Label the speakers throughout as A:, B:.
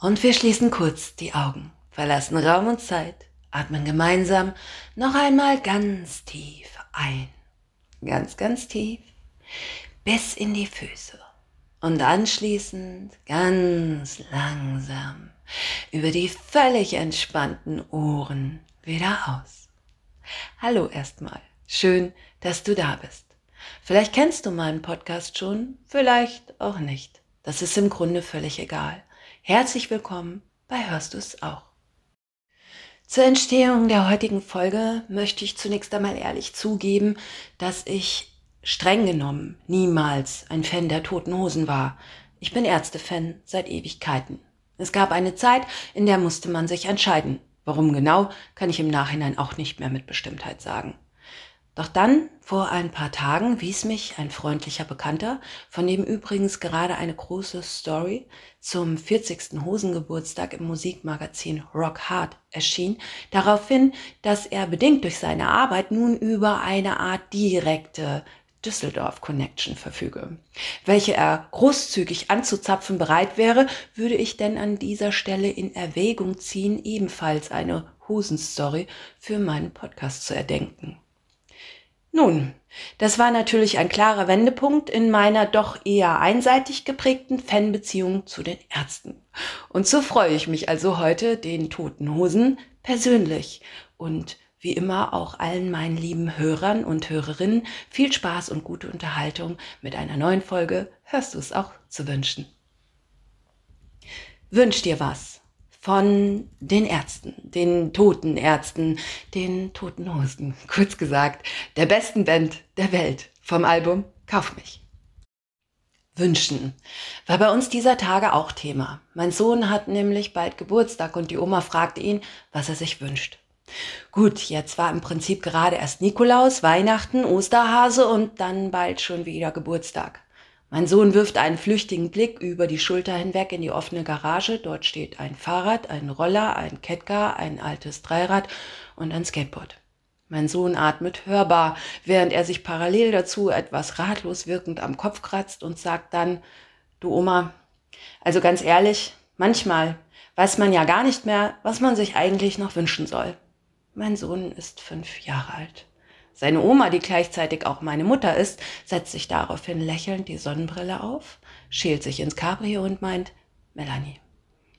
A: Und wir schließen kurz die Augen, verlassen Raum und Zeit, atmen gemeinsam noch einmal ganz tief ein. Ganz, ganz tief bis in die Füße. Und anschließend ganz langsam über die völlig entspannten Ohren wieder aus. Hallo erstmal. Schön, dass du da bist. Vielleicht kennst du meinen Podcast schon, vielleicht auch nicht. Das ist im Grunde völlig egal. Herzlich willkommen bei Hörst du es auch. Zur Entstehung der heutigen Folge möchte ich zunächst einmal ehrlich zugeben, dass ich streng genommen niemals ein Fan der Toten Hosen war. Ich bin Ärztefan seit Ewigkeiten. Es gab eine Zeit, in der musste man sich entscheiden. Warum genau, kann ich im Nachhinein auch nicht mehr mit Bestimmtheit sagen. Doch dann, vor ein paar Tagen, wies mich ein freundlicher Bekannter, von dem übrigens gerade eine große Story zum 40. Hosengeburtstag im Musikmagazin Rock Hard erschien, darauf hin, dass er bedingt durch seine Arbeit nun über eine Art direkte Düsseldorf Connection verfüge. Welche er großzügig anzuzapfen bereit wäre, würde ich denn an dieser Stelle in Erwägung ziehen, ebenfalls eine Hosenstory für meinen Podcast zu erdenken. Nun, das war natürlich ein klarer Wendepunkt in meiner doch eher einseitig geprägten Fanbeziehung zu den Ärzten. Und so freue ich mich also heute, den Toten Hosen persönlich und wie immer auch allen meinen lieben Hörern und Hörerinnen viel Spaß und gute Unterhaltung mit einer neuen Folge Hörst du es auch zu wünschen. Wünsch dir was von den Ärzten, den toten Ärzten, den toten Hosen. Kurz gesagt, der besten Band der Welt vom Album Kauf mich. Wünschen war bei uns dieser Tage auch Thema. Mein Sohn hat nämlich bald Geburtstag und die Oma fragte ihn, was er sich wünscht. Gut, jetzt war im Prinzip gerade erst Nikolaus, Weihnachten, Osterhase und dann bald schon wieder Geburtstag. Mein Sohn wirft einen flüchtigen Blick über die Schulter hinweg in die offene Garage. Dort steht ein Fahrrad, ein Roller, ein Kettcar, ein altes Dreirad und ein Skateboard. Mein Sohn atmet hörbar, während er sich parallel dazu etwas ratlos wirkend am Kopf kratzt und sagt dann, du Oma, also ganz ehrlich, manchmal weiß man ja gar nicht mehr, was man sich eigentlich noch wünschen soll. Mein Sohn ist fünf Jahre alt. Seine Oma, die gleichzeitig auch meine Mutter ist, setzt sich daraufhin lächelnd die Sonnenbrille auf, schält sich ins Cabrio und meint, Melanie,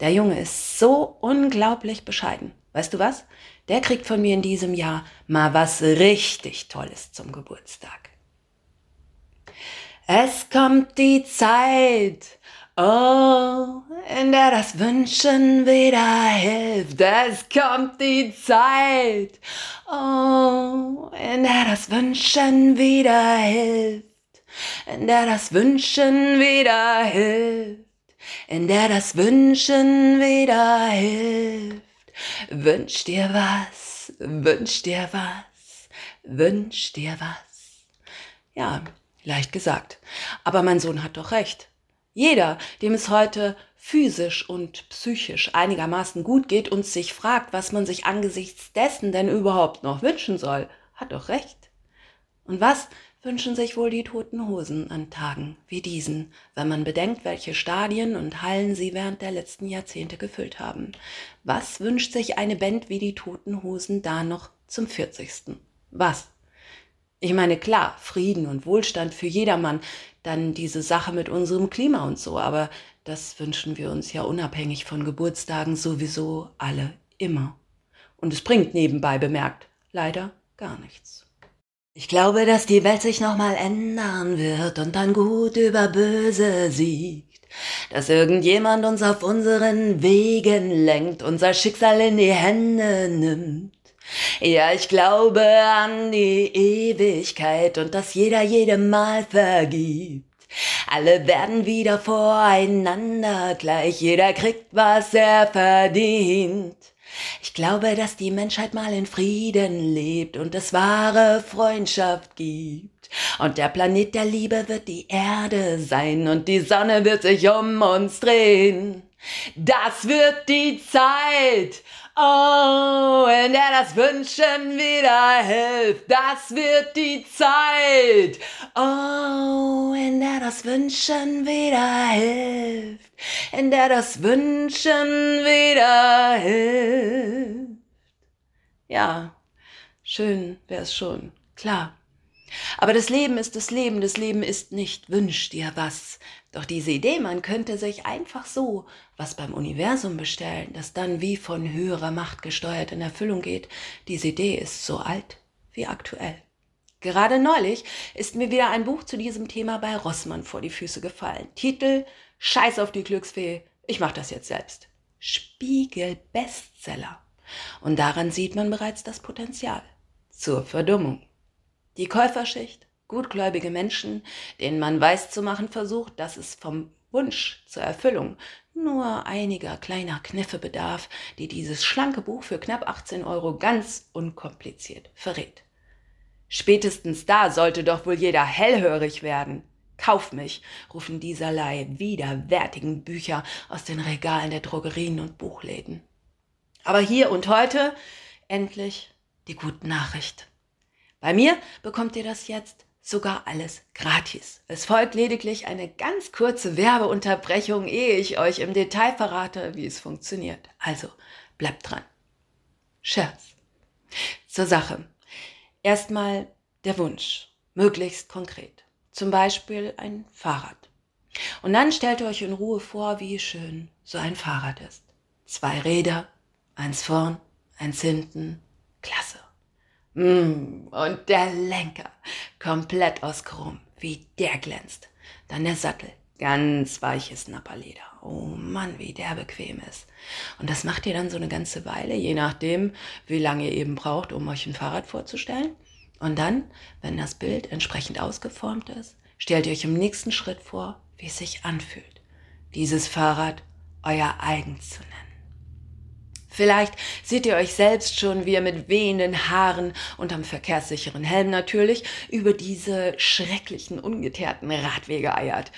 A: der Junge ist so unglaublich bescheiden. Weißt du was? Der kriegt von mir in diesem Jahr mal was richtig Tolles zum Geburtstag. Es kommt die Zeit, Oh, in der das Wünschen wieder hilft, es kommt die Zeit. Oh, in der das Wünschen wieder hilft, in der das Wünschen wieder hilft, in der das Wünschen wieder hilft. Wünsch dir was, wünsch dir was, wünsch dir was. Ja, leicht gesagt. Aber mein Sohn hat doch recht. Jeder, dem es heute physisch und psychisch einigermaßen gut geht und sich fragt, was man sich angesichts dessen denn überhaupt noch wünschen soll, hat doch recht. Und was wünschen sich wohl die toten Hosen an Tagen wie diesen, wenn man bedenkt, welche Stadien und Hallen sie während der letzten Jahrzehnte gefüllt haben? Was wünscht sich eine Band wie die toten Hosen da noch zum 40. Was? Ich meine, klar, Frieden und Wohlstand für jedermann, dann diese Sache mit unserem Klima und so, aber das wünschen wir uns ja unabhängig von Geburtstagen sowieso alle immer. Und es bringt nebenbei bemerkt leider gar nichts. Ich glaube, dass die Welt sich nochmal ändern wird und dann gut über böse siegt. Dass irgendjemand uns auf unseren Wegen lenkt, unser Schicksal in die Hände nimmt. Ja, ich glaube an die Ewigkeit und dass jeder jedem Mal vergibt. Alle werden wieder voreinander gleich, jeder kriegt, was er verdient. Ich glaube, dass die Menschheit mal in Frieden lebt und es wahre Freundschaft gibt. Und der Planet der Liebe wird die Erde sein und die Sonne wird sich um uns drehen. Das wird die Zeit. Oh, wenn er das Wünschen wieder hilft, das wird die Zeit. Oh, wenn er das Wünschen wieder hilft, wenn er das Wünschen wieder hilft. Ja, schön wär's schon, klar. Aber das Leben ist das Leben, das Leben ist nicht wünsch dir was. Doch diese Idee, man könnte sich einfach so was beim Universum bestellen, das dann wie von höherer Macht gesteuert in Erfüllung geht, diese Idee ist so alt wie aktuell. Gerade neulich ist mir wieder ein Buch zu diesem Thema bei Rossmann vor die Füße gefallen. Titel Scheiß auf die Glücksfee, ich mach das jetzt selbst. Spiegel Bestseller. Und daran sieht man bereits das Potenzial zur Verdummung. Die Käuferschicht, gutgläubige Menschen, denen man weiß zu machen versucht, dass es vom Wunsch zur Erfüllung nur einiger kleiner Kniffe bedarf, die dieses schlanke Buch für knapp 18 Euro ganz unkompliziert verrät. Spätestens da sollte doch wohl jeder hellhörig werden. Kauf mich, rufen dieserlei widerwärtigen Bücher aus den Regalen der Drogerien und Buchläden. Aber hier und heute endlich die gute Nachricht. Bei mir bekommt ihr das jetzt sogar alles gratis. Es folgt lediglich eine ganz kurze Werbeunterbrechung, ehe ich euch im Detail verrate, wie es funktioniert. Also bleibt dran. Scherz. Zur Sache. Erstmal der Wunsch, möglichst konkret. Zum Beispiel ein Fahrrad. Und dann stellt euch in Ruhe vor, wie schön so ein Fahrrad ist. Zwei Räder, eins vorn, eins hinten. Klasse. Mm, und der Lenker, komplett aus Chrom, wie der glänzt. Dann der Sattel, ganz weiches Napperleder. Oh Mann, wie der bequem ist. Und das macht ihr dann so eine ganze Weile, je nachdem, wie lange ihr eben braucht, um euch ein Fahrrad vorzustellen. Und dann, wenn das Bild entsprechend ausgeformt ist, stellt ihr euch im nächsten Schritt vor, wie es sich anfühlt, dieses Fahrrad euer eigen zu nennen. Vielleicht seht ihr euch selbst schon, wie ihr mit wehenden Haaren unterm verkehrssicheren Helm natürlich über diese schrecklichen, ungeteerten Radwege eiert.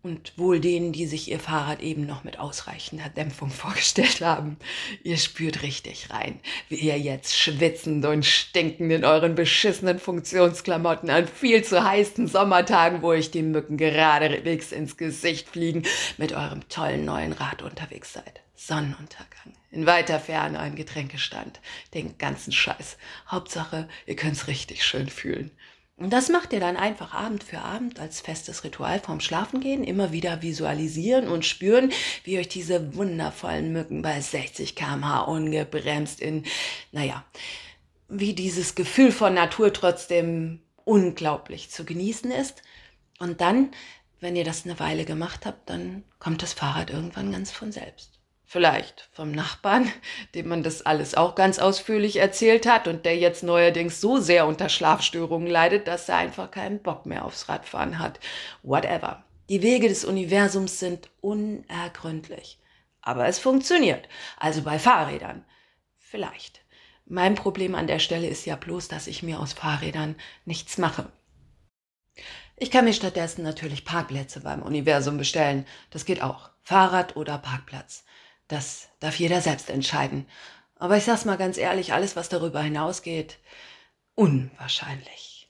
A: Und wohl denen, die sich ihr Fahrrad eben noch mit ausreichender Dämpfung vorgestellt haben. Ihr spürt richtig rein, wie ihr jetzt schwitzend und stinkend in euren beschissenen Funktionsklamotten an viel zu heißen Sommertagen, wo euch die Mücken geradewegs ins Gesicht fliegen, mit eurem tollen neuen Rad unterwegs seid. Sonnenuntergang. In weiter Ferne ein Getränkestand. Den ganzen Scheiß. Hauptsache, ihr könnt's richtig schön fühlen. Und das macht ihr dann einfach Abend für Abend als festes Ritual vorm Schlafengehen. Immer wieder visualisieren und spüren, wie euch diese wundervollen Mücken bei 60 kmh ungebremst in, naja, wie dieses Gefühl von Natur trotzdem unglaublich zu genießen ist. Und dann, wenn ihr das eine Weile gemacht habt, dann kommt das Fahrrad irgendwann ganz von selbst. Vielleicht vom Nachbarn, dem man das alles auch ganz ausführlich erzählt hat und der jetzt neuerdings so sehr unter Schlafstörungen leidet, dass er einfach keinen Bock mehr aufs Radfahren hat. Whatever. Die Wege des Universums sind unergründlich. Aber es funktioniert. Also bei Fahrrädern. Vielleicht. Mein Problem an der Stelle ist ja bloß, dass ich mir aus Fahrrädern nichts mache. Ich kann mir stattdessen natürlich Parkplätze beim Universum bestellen. Das geht auch. Fahrrad oder Parkplatz. Das darf jeder selbst entscheiden. Aber ich sag's mal ganz ehrlich, alles, was darüber hinausgeht, unwahrscheinlich.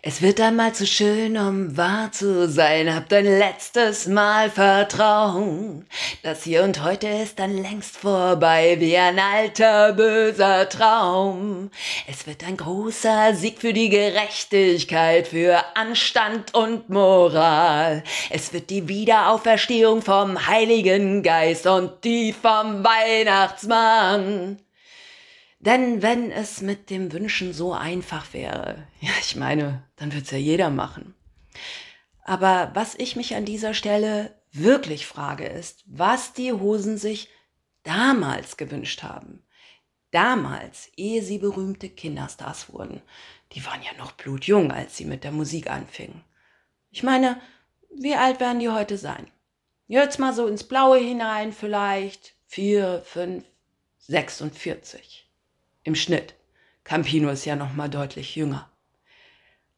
A: Es wird einmal zu schön, um wahr zu sein. Habt ein letztes Mal Vertrauen. Das Hier und Heute ist dann längst vorbei, wie ein alter böser Traum. Es wird ein großer Sieg für die Gerechtigkeit, für Anstand und Moral. Es wird die Wiederauferstehung vom Heiligen Geist und die vom Weihnachtsmann. Denn wenn es mit dem Wünschen so einfach wäre, ja, ich meine, dann wird's ja jeder machen. Aber was ich mich an dieser Stelle wirklich frage, ist, was die Hosen sich damals gewünscht haben. Damals, ehe sie berühmte Kinderstars wurden. Die waren ja noch blutjung, als sie mit der Musik anfingen. Ich meine, wie alt werden die heute sein? Jetzt mal so ins Blaue hinein, vielleicht vier, fünf, 46 im Schnitt. Campino ist ja noch mal deutlich jünger.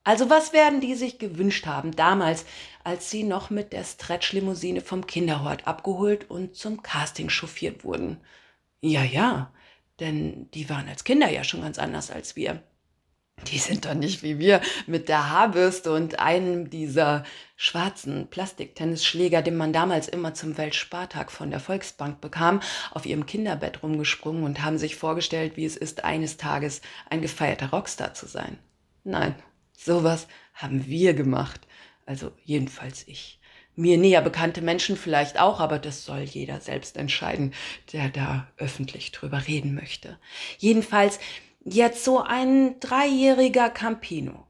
A: Also was werden die sich gewünscht haben damals, als sie noch mit der Stretch-Limousine vom Kinderhort abgeholt und zum Casting chauffiert wurden? Ja, ja, denn die waren als Kinder ja schon ganz anders als wir. Die sind doch nicht wie wir mit der Haarbürste und einem dieser schwarzen Plastiktennisschläger, den man damals immer zum Weltspartag von der Volksbank bekam, auf ihrem Kinderbett rumgesprungen und haben sich vorgestellt, wie es ist, eines Tages ein gefeierter Rockstar zu sein. Nein, sowas haben wir gemacht. Also jedenfalls ich. Mir näher bekannte Menschen vielleicht auch, aber das soll jeder selbst entscheiden, der da öffentlich drüber reden möchte. Jedenfalls jetzt so ein dreijähriger Campino.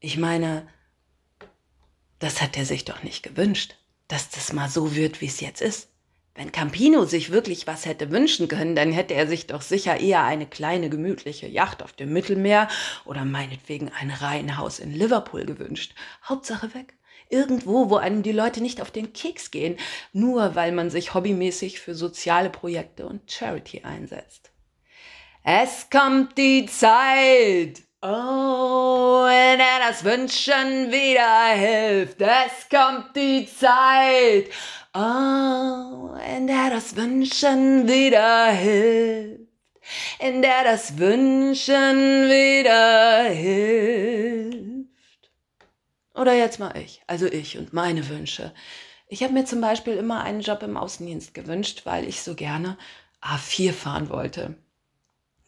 A: Ich meine, das hat er sich doch nicht gewünscht, dass das mal so wird, wie es jetzt ist. Wenn Campino sich wirklich was hätte wünschen können, dann hätte er sich doch sicher eher eine kleine gemütliche Yacht auf dem Mittelmeer oder meinetwegen ein Reihenhaus in Liverpool gewünscht. Hauptsache weg. Irgendwo, wo einem die Leute nicht auf den Keks gehen, nur weil man sich hobbymäßig für soziale Projekte und Charity einsetzt. Es kommt die Zeit. Oh, wenn er das Wünschen wieder hilft. Es kommt die Zeit. Oh, in der das Wünschen wieder hilft. In der das Wünschen wieder hilft. Oder jetzt mal ich, also ich und meine Wünsche. Ich habe mir zum Beispiel immer einen Job im Außendienst gewünscht, weil ich so gerne A4 fahren wollte.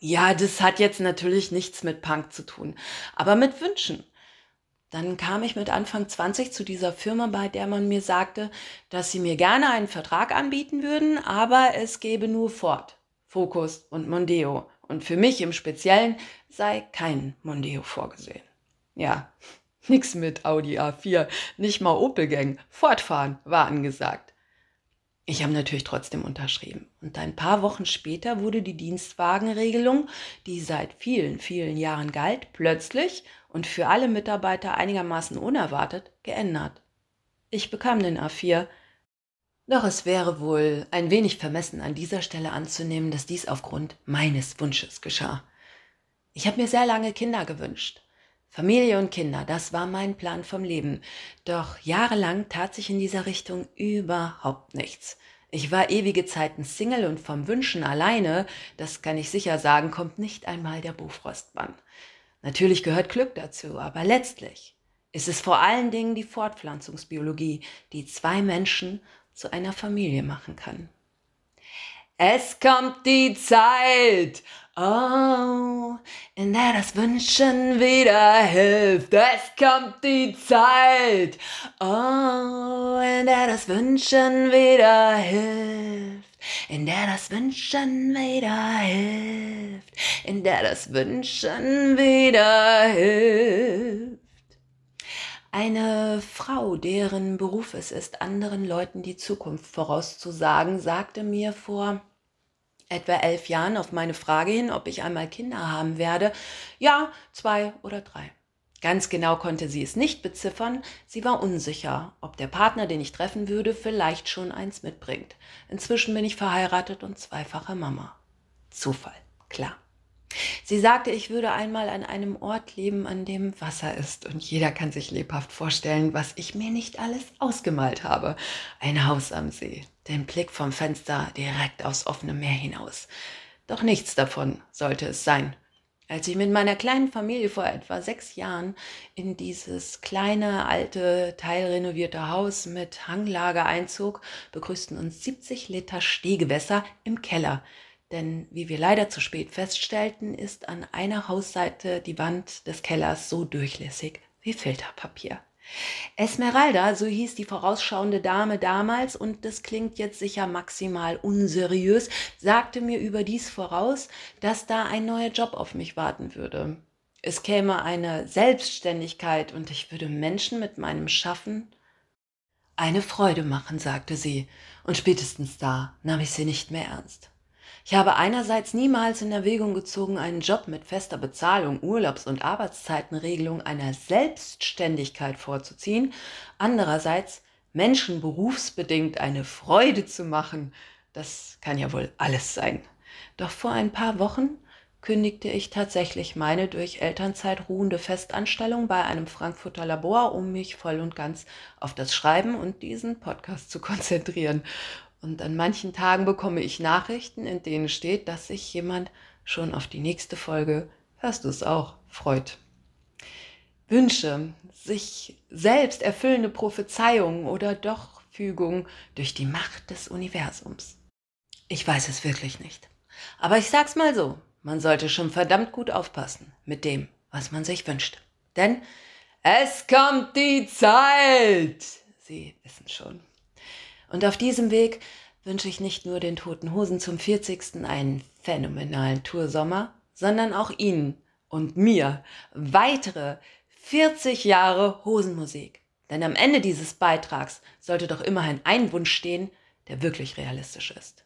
A: Ja, das hat jetzt natürlich nichts mit Punk zu tun, aber mit Wünschen. Dann kam ich mit Anfang 20 zu dieser Firma, bei der man mir sagte, dass sie mir gerne einen Vertrag anbieten würden, aber es gäbe nur Ford, Focus und Mondeo. Und für mich im Speziellen sei kein Mondeo vorgesehen. Ja, nix mit Audi A4, nicht mal Opel Gang. Fortfahren war angesagt. Ich habe natürlich trotzdem unterschrieben. Und ein paar Wochen später wurde die Dienstwagenregelung, die seit vielen, vielen Jahren galt, plötzlich und für alle Mitarbeiter einigermaßen unerwartet geändert. Ich bekam den A4, doch es wäre wohl ein wenig vermessen an dieser Stelle anzunehmen, dass dies aufgrund meines Wunsches geschah. Ich habe mir sehr lange Kinder gewünscht. Familie und Kinder, das war mein Plan vom Leben. Doch jahrelang tat sich in dieser Richtung überhaupt nichts. Ich war ewige Zeiten Single und vom Wünschen alleine, das kann ich sicher sagen, kommt nicht einmal der Bofrostmann. Natürlich gehört Glück dazu, aber letztlich ist es vor allen Dingen die Fortpflanzungsbiologie, die zwei Menschen zu einer Familie machen kann. Es kommt die Zeit, Oh, in der das Wünschen wieder hilft. Es kommt die Zeit. Oh, in der das Wünschen wieder hilft. In der das Wünschen wieder hilft. In der das Wünschen wieder hilft. Eine Frau, deren Beruf es ist, anderen Leuten die Zukunft vorauszusagen, sagte mir vor etwa elf Jahren auf meine Frage hin, ob ich einmal Kinder haben werde, ja, zwei oder drei. Ganz genau konnte sie es nicht beziffern, sie war unsicher, ob der Partner, den ich treffen würde, vielleicht schon eins mitbringt. Inzwischen bin ich verheiratet und zweifache Mama. Zufall, klar. Sie sagte, ich würde einmal an einem Ort leben, an dem Wasser ist. Und jeder kann sich lebhaft vorstellen, was ich mir nicht alles ausgemalt habe. Ein Haus am See, den Blick vom Fenster direkt aufs offene Meer hinaus. Doch nichts davon sollte es sein. Als ich mit meiner kleinen Familie vor etwa sechs Jahren in dieses kleine, alte, teilrenovierte Haus mit Hanglage einzog, begrüßten uns 70 Liter Stehgewässer im Keller, denn wie wir leider zu spät feststellten, ist an einer Hausseite die Wand des Kellers so durchlässig wie Filterpapier. Esmeralda, so hieß die vorausschauende Dame damals, und das klingt jetzt sicher maximal unseriös, sagte mir überdies voraus, dass da ein neuer Job auf mich warten würde. Es käme eine Selbstständigkeit und ich würde Menschen mit meinem Schaffen eine Freude machen, sagte sie, und spätestens da nahm ich sie nicht mehr ernst. Ich habe einerseits niemals in Erwägung gezogen, einen Job mit fester Bezahlung, Urlaubs- und Arbeitszeitenregelung einer Selbstständigkeit vorzuziehen, andererseits Menschen berufsbedingt eine Freude zu machen. Das kann ja wohl alles sein. Doch vor ein paar Wochen kündigte ich tatsächlich meine durch Elternzeit ruhende Festanstellung bei einem Frankfurter Labor, um mich voll und ganz auf das Schreiben und diesen Podcast zu konzentrieren. Und an manchen Tagen bekomme ich Nachrichten, in denen steht, dass sich jemand schon auf die nächste Folge, hörst du es auch, freut. Wünsche, sich selbst erfüllende Prophezeiungen oder doch Fügung durch die Macht des Universums. Ich weiß es wirklich nicht. Aber ich sag's mal so, man sollte schon verdammt gut aufpassen mit dem, was man sich wünscht. Denn es kommt die Zeit. Sie wissen schon. Und auf diesem Weg wünsche ich nicht nur den Toten Hosen zum 40. einen phänomenalen Toursommer, sondern auch Ihnen und mir weitere 40 Jahre Hosenmusik. Denn am Ende dieses Beitrags sollte doch immerhin ein Wunsch stehen, der wirklich realistisch ist.